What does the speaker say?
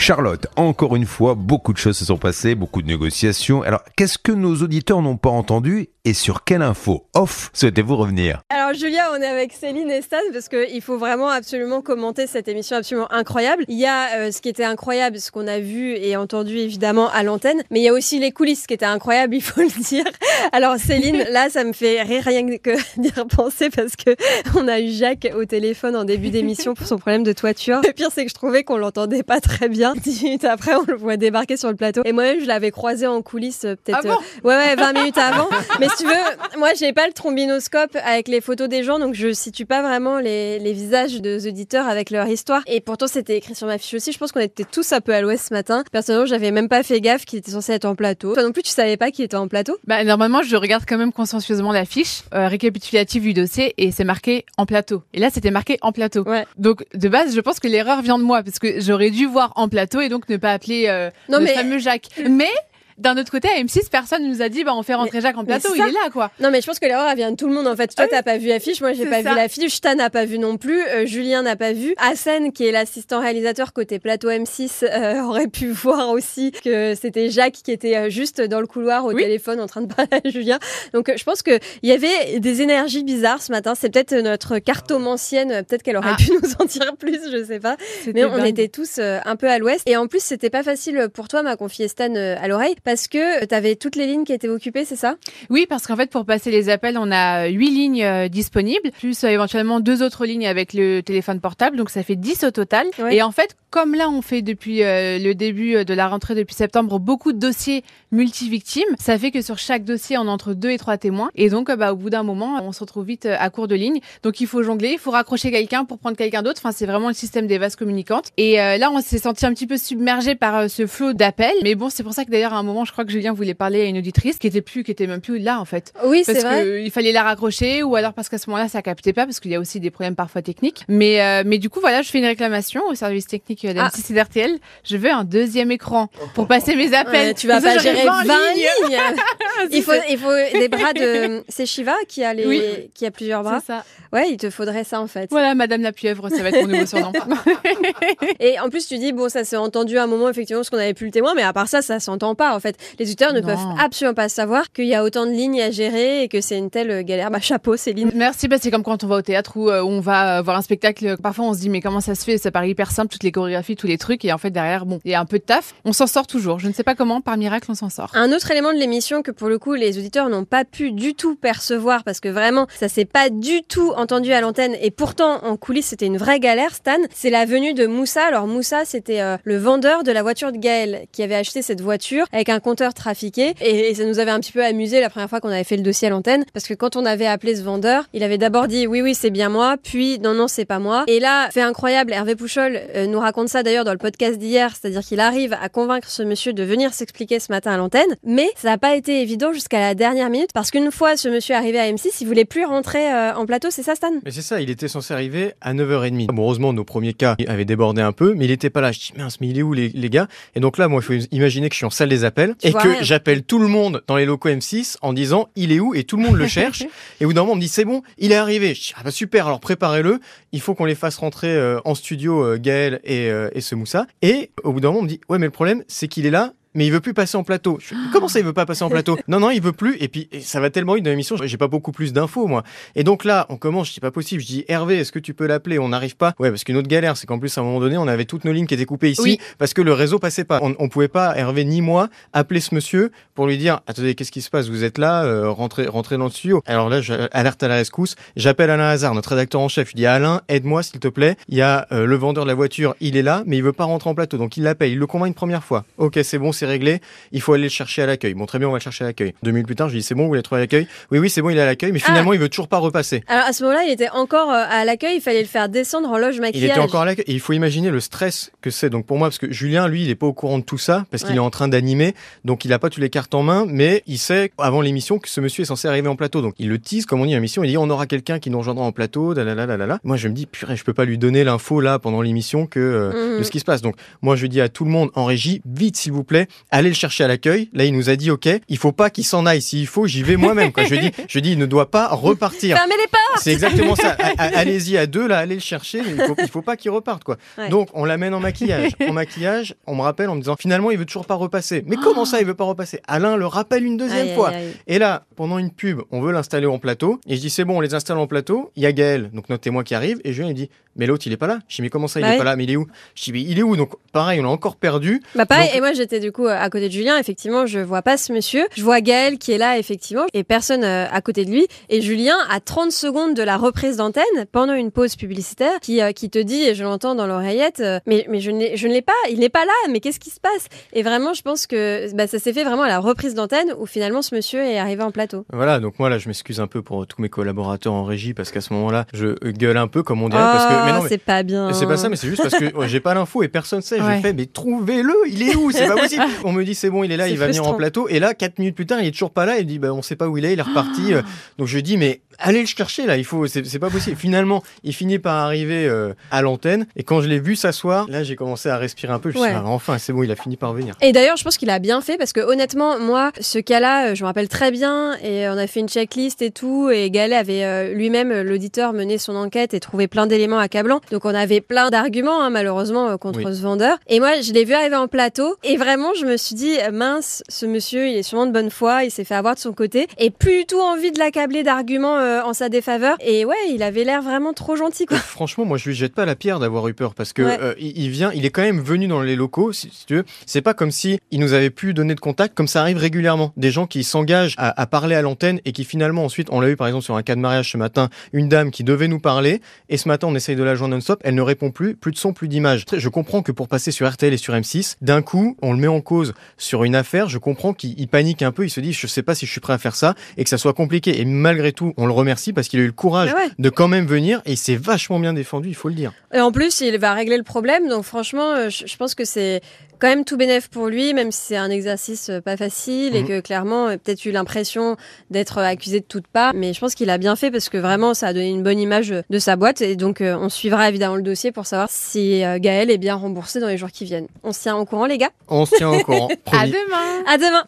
Charlotte, encore une fois, beaucoup de choses se sont passées, beaucoup de négociations. Alors, qu'est-ce que nos auditeurs n'ont pas entendu et sur quelle info off souhaitez-vous revenir? Alors Julia, on est avec Céline et Stan parce qu'il faut vraiment absolument commenter cette émission absolument incroyable. Il y a euh, ce qui était incroyable, ce qu'on a vu et entendu évidemment à l'antenne, mais il y a aussi les coulisses qui étaient incroyables, il faut le dire. Alors Céline, là ça me fait rien que d'y repenser parce que on a eu Jacques au téléphone en début d'émission pour son problème de toiture. Le pire c'est que je trouvais qu'on l'entendait pas très bien. Dix minutes après, on le voit débarquer sur le plateau et moi-même je l'avais croisé en coulisses euh, peut-être Ah bon euh, ouais ouais 20 minutes avant. Mais si tu veux, moi j'ai pas le trombinoscope avec les photos des gens donc je situe pas vraiment les, les visages des auditeurs avec leur histoire. Et pourtant c'était écrit sur ma fiche aussi. Je pense qu'on était tous un peu à l'ouest ce matin. Personnellement, j'avais même pas fait gaffe qu'il était censé être en plateau. Toi non plus, tu savais pas qu'il était en plateau? Bah, normalement, je regarde quand même consciencieusement la fiche euh, récapitulative du dossier et c'est marqué en plateau. Et là, c'était marqué en plateau. Ouais. Donc, de base, je pense que l'erreur vient de moi parce que j'aurais dû voir en plateau et donc ne pas appeler euh, Non, le mais- fameux Jacques. Mais d'un autre côté, à M6, personne nous a dit bah on fait rentrer Jacques en plateau. Il est là, quoi. Non mais je pense que l'erreur elle vient de tout le monde en fait. Toi Ah oui. t'as pas vu la fiche, moi j'ai pas ça. vu la fiche, Stan n'a pas vu non plus, euh, Julien n'a pas vu. Hassan qui est l'assistant réalisateur côté plateau M6 euh, aurait pu voir aussi que c'était Jacques qui était euh, juste dans le couloir au Oui. téléphone en train de parler à Julien. Donc je pense que il y avait des énergies bizarres ce matin. C'est peut-être notre cartomancienne, peut-être qu'elle aurait Ah. pu nous en dire plus, je sais pas. Mais on dingue. était tous un peu à l'ouest. Et en plus, c'était pas facile pour toi, m'a confié Stan à l'oreille, parce que tu avais toutes les lignes qui étaient occupées, c'est ça? Oui, parce qu'en fait, pour passer les appels, on a huit lignes euh, disponibles, plus euh, éventuellement deux autres lignes avec le téléphone portable, donc ça fait 10 au total. Ouais. Et en fait, comme là, on fait depuis euh, le début euh, de la rentrée, depuis septembre, beaucoup de dossiers multivictimes, ça fait que sur chaque dossier, on a entre deux et trois témoins. Et donc, euh, bah, au bout d'un moment, on se retrouve vite euh, à court de ligne. Donc, il faut jongler, il faut raccrocher quelqu'un pour prendre quelqu'un d'autre. Enfin, c'est vraiment le système des vases communicantes. Et euh, là, on s'est senti un petit peu submergé par euh, ce flot d'appels. Mais bon, c'est pour ça que d'ailleurs, à un moment, je crois que Julien voulait parler à une auditrice qui était plus, qui était même plus là, en fait Oui, parce c'est vrai. qu'il fallait la raccrocher ou alors parce qu'à ce moment-là ça captait pas parce qu'il y a aussi des problèmes parfois techniques. Mais euh, mais du coup voilà, je fais une réclamation au service technique euh, Ah. d'M6 et d'RTL. Je veux un deuxième écran pour passer mes appels. Ouais, tu vas ça, pas gérer 20 20 lignes. lignes. il faut il faut des bras de c'est Shiva qui a les Oui. qui a plusieurs bras. C'est ça. Ouais, il te faudrait ça en fait. Voilà, Madame la pieuvre, ça va être mon nouveau surnom. Et en plus tu dis bon ça s'est entendu à un moment effectivement parce qu'on avait plus le témoin mais à part ça ça s'entend pas en fait. Les auditeurs ne Non. peuvent absolument pas savoir qu'il y a autant de lignes à gérer et que c'est une telle galère. Bah chapeau Céline. Merci, bah, c'est comme quand on va au théâtre ou euh, on va euh, voir un spectacle. Parfois, on se dit, mais comment ça se fait? Ça paraît hyper simple, toutes les chorégraphies, tous les trucs. Et en fait, derrière, bon, il y a un peu de taf. On s'en sort toujours. Je ne sais pas comment, par miracle, on s'en sort. Un autre élément de l'émission que pour le coup les auditeurs n'ont pas pu du tout percevoir parce que vraiment ça s'est pas du tout entendu à l'antenne et pourtant en coulisses c'était une vraie galère Stan, c'est la venue de Moussa. Alors Moussa c'était euh, le vendeur de la voiture de Gaël qui avait acheté cette voiture avec un compteur trafiqué et, ça nous avait un petit peu amusé la première fois qu'on avait fait le dossier à l'antenne parce que quand on avait appelé ce vendeur, il avait d'abord dit oui oui c'est bien moi, puis non non c'est pas moi et là fait incroyable Hervé Pouchol euh, nous raconte ça d'ailleurs dans le podcast d'hier, c'est-à-dire qu'il arrive à convaincre ce monsieur de venir s'expliquer ce matin à l'antenne, mais ça n'a pas été évident jusqu'à la dernière minute parce qu'une fois ce monsieur arrivé à M6, il voulait plus rentrer euh, en plateau, c'est ça Stan? Mais c'est ça, il était censé arriver à 9h30. Bon, heureusement, nos premiers cas avaient débordé un peu, mais il était pas là. Je dis, mince, mais il est où les, les gars? Et donc là, moi, il faut imaginer que je suis en salle des appels Et vois que j'appelle tout le monde dans les locaux M6 en disant, il est où? Et tout le monde le cherche. et au bout d'un moment, on me dit, c'est bon, il est arrivé. Je dis, ah bah super, alors préparez-le. Il faut qu'on les fasse rentrer euh, en studio, euh, Gaël et, euh, et ce Moussa. Et au bout d'un moment, on me dit, ouais, mais le problème, c'est qu'il est là. Mais il veut plus passer en plateau. Je Comment ça, il veut pas passer en plateau? Non, non, il veut plus. Et puis, ça va tellement vite dans l'émission, j'ai pas beaucoup plus d'infos, moi. Et donc là, on commence, je dis pas possible. Je dis Hervé, est-ce que tu peux l'appeler? On n'arrive pas. Ouais, parce qu'une autre galère, c'est qu'en plus à un moment donné, on avait toutes nos lignes qui étaient coupées ici Oui. parce que le réseau passait pas. On, on pouvait pas, Hervé ni moi, appeler ce monsieur pour lui dire attendez, qu'est-ce qui se passe? Vous êtes là, euh, rentrez, rentrez dans le studio. Alors là, alerte à la rescousse. J'appelle Alain Hazard, notre rédacteur en chef. Je dis Alain, aide-moi s'il te plaît. Il y a euh, le vendeur de la voiture, il est là, mais il veut pas rentrer en plateau, donc il l'appelle. Il le convainc une première fois. Ok, c'est bon, c'est réglé. Il faut aller le chercher à l'accueil. Bon, très bien, on va le chercher à l'accueil. Deux minutes plus tard, je dis c'est bon, vous l'avez trouvé à l'accueil? Oui, oui, c'est bon, il est à l'accueil, mais finalement, il veut toujours pas repasser. Alors à ce moment-là, il était encore euh, à l'accueil, il fallait le faire descendre en loge Il maquillage. était encore à l'accueil. Et il faut imaginer le stress que c'est. Donc pour moi, parce que Julien, lui, il est pas au courant de tout ça, parce qu'il est en train d'animer, donc il a pas toutes les cartes en main, mais il sait avant l'émission que ce monsieur est censé arriver en plateau. Donc il le tease, comme on dit à l'émission, il dit on aura quelqu'un qui nous rejoindra en plateau, la Moi, je me dis, purée, je peux pas lui donner l'info là pendant l'émission que euh, Mhm. de ce qui se passe. Donc moi, je dis à tout le monde en régie, vite s'il vous plaît, allez le chercher à l'accueil. Là, il nous a dit, ok, il faut pas qu'il s'en aille. S'il faut, j'y vais moi-même. quoi. Je dis, je dis, il ne doit pas repartir. Fermez les portes C'est exactement ça. A- a- Allez-y à deux, là, allez le chercher. Il faut, il faut pas qu'il reparte, quoi. Ouais. Donc, on l'amène en maquillage. En maquillage, on me rappelle en me disant, finalement, il veut toujours pas repasser. Mais comment ça, il veut pas repasser? Alain le rappelle une deuxième Aïe, fois. aïe, aïe. Et là, pendant une pub, on veut l'installer en plateau. Et je dis, c'est bon, on les installe en plateau. Il y a Gaël, donc notre témoin qui arrive. Et Julien, il dit, mais l'autre, il est pas là. Je dis, mais comment ça, il Bah est pas là? Mais il est où? Je dis, mais il est où? Donc, pareil, on l'a encore perdu. Bah pareil, Donc- et moi j'étais du coup euh, à côté de Julien, effectivement, je vois pas ce monsieur. Je vois Gaël qui est là, effectivement, et personne euh, à côté de lui. Et Julien, à 30 secondes de la reprise d'antenne, pendant une pause publicitaire, qui, euh, qui te dit, et je l'entends dans l'oreillette, mais, mais je ne l'ai pas, il n'est pas là, mais qu'est-ce qui se passe? Et vraiment, je pense que bah, ça s'est fait vraiment à la reprise d'antenne où finalement ce monsieur est arrivé en plateau. Voilà, donc moi là, je m'excuse un peu pour tous mes collaborateurs en régie parce qu'à ce moment-là, je gueule un peu, comme on dirait. parce que, mais non, Oh, mais- c'est pas bien. C'est pas ça, mais c'est juste parce que j'ai pas l'info et personne sait. Ouais. Je fais, mais trouvez-le, il est où? C'est pas possible. On me dit, c'est bon, il est là, il va venir en plateau. Et là, quatre minutes plus tard, il est toujours pas là. Il dit, bah, on sait pas où il est, il est reparti. Euh, Donc je dis, mais allez le chercher là, il faut, c'est pas possible. Finalement, il finit par arriver euh, à l'antenne. Et quand je l'ai vu s'asseoir, là, j'ai commencé à respirer un peu. Je me suis dit, ah, enfin, c'est bon, il a fini par venir. Et d'ailleurs, je pense qu'il a bien fait parce que honnêtement, moi, ce cas-là, euh, je me rappelle très bien et on a fait une checklist et tout. Et Gaël avait euh, lui-même, l'auditeur, mené son enquête et trouvé plein d'éléments accablants. Donc on avait plein d'arguments, hein, malheureusement, contre Oui. ce vendeur. Et moi, je l'ai vu arriver en plateau et vraiment, je me suis dit, euh, mince, ce monsieur, il est sûrement de bonne foi, il s'est fait avoir de son côté et plus du tout envie de l'accabler d'arguments euh, en sa défaveur. Et ouais, il avait l'air vraiment trop gentil, quoi. Franchement, moi, je lui jette pas la pierre d'avoir eu peur parce que Ouais. euh, il, vient, il est quand même venu dans les locaux, si, si tu veux. C'est pas comme si il nous avait plus donné de contact, comme ça arrive régulièrement. Des gens qui s'engagent à, à parler à l'antenne et qui finalement ensuite, on l'a eu par exemple sur un cas de mariage ce matin, une dame qui devait nous parler et ce matin on essaye de la joindre non-stop, elle ne répond plus, plus de son, plus d'image. Je comprends que pour passer sur RTL et sur M6, d'un coup, on le met en cause sur une affaire. Je comprends qu'il il panique un peu, il se dit je sais pas si je suis prêt à faire ça et que ça soit compliqué. Et malgré tout, on le remercie parce qu'il a eu le courage Ah ouais. de quand même venir et il s'est vachement bien défendu, il faut le dire. Et en plus, il va régler le problème. Donc franchement, euh, je pense que c'est quand même tout bénéf pour lui, même si c'est un exercice euh, pas facile et Mhm. que clairement, a peut-être eu l'impression d'être accusé de toutes parts. Mais je pense qu'il a bien fait parce que vraiment, ça a donné une bonne image de sa boîte. Et donc, euh, on suivra évidemment le dossier pour savoir si euh, Gaël est bien remboursé dans les jours qui viennent. On se tient au courant, les gars? On se tient au courant. À demain À demain!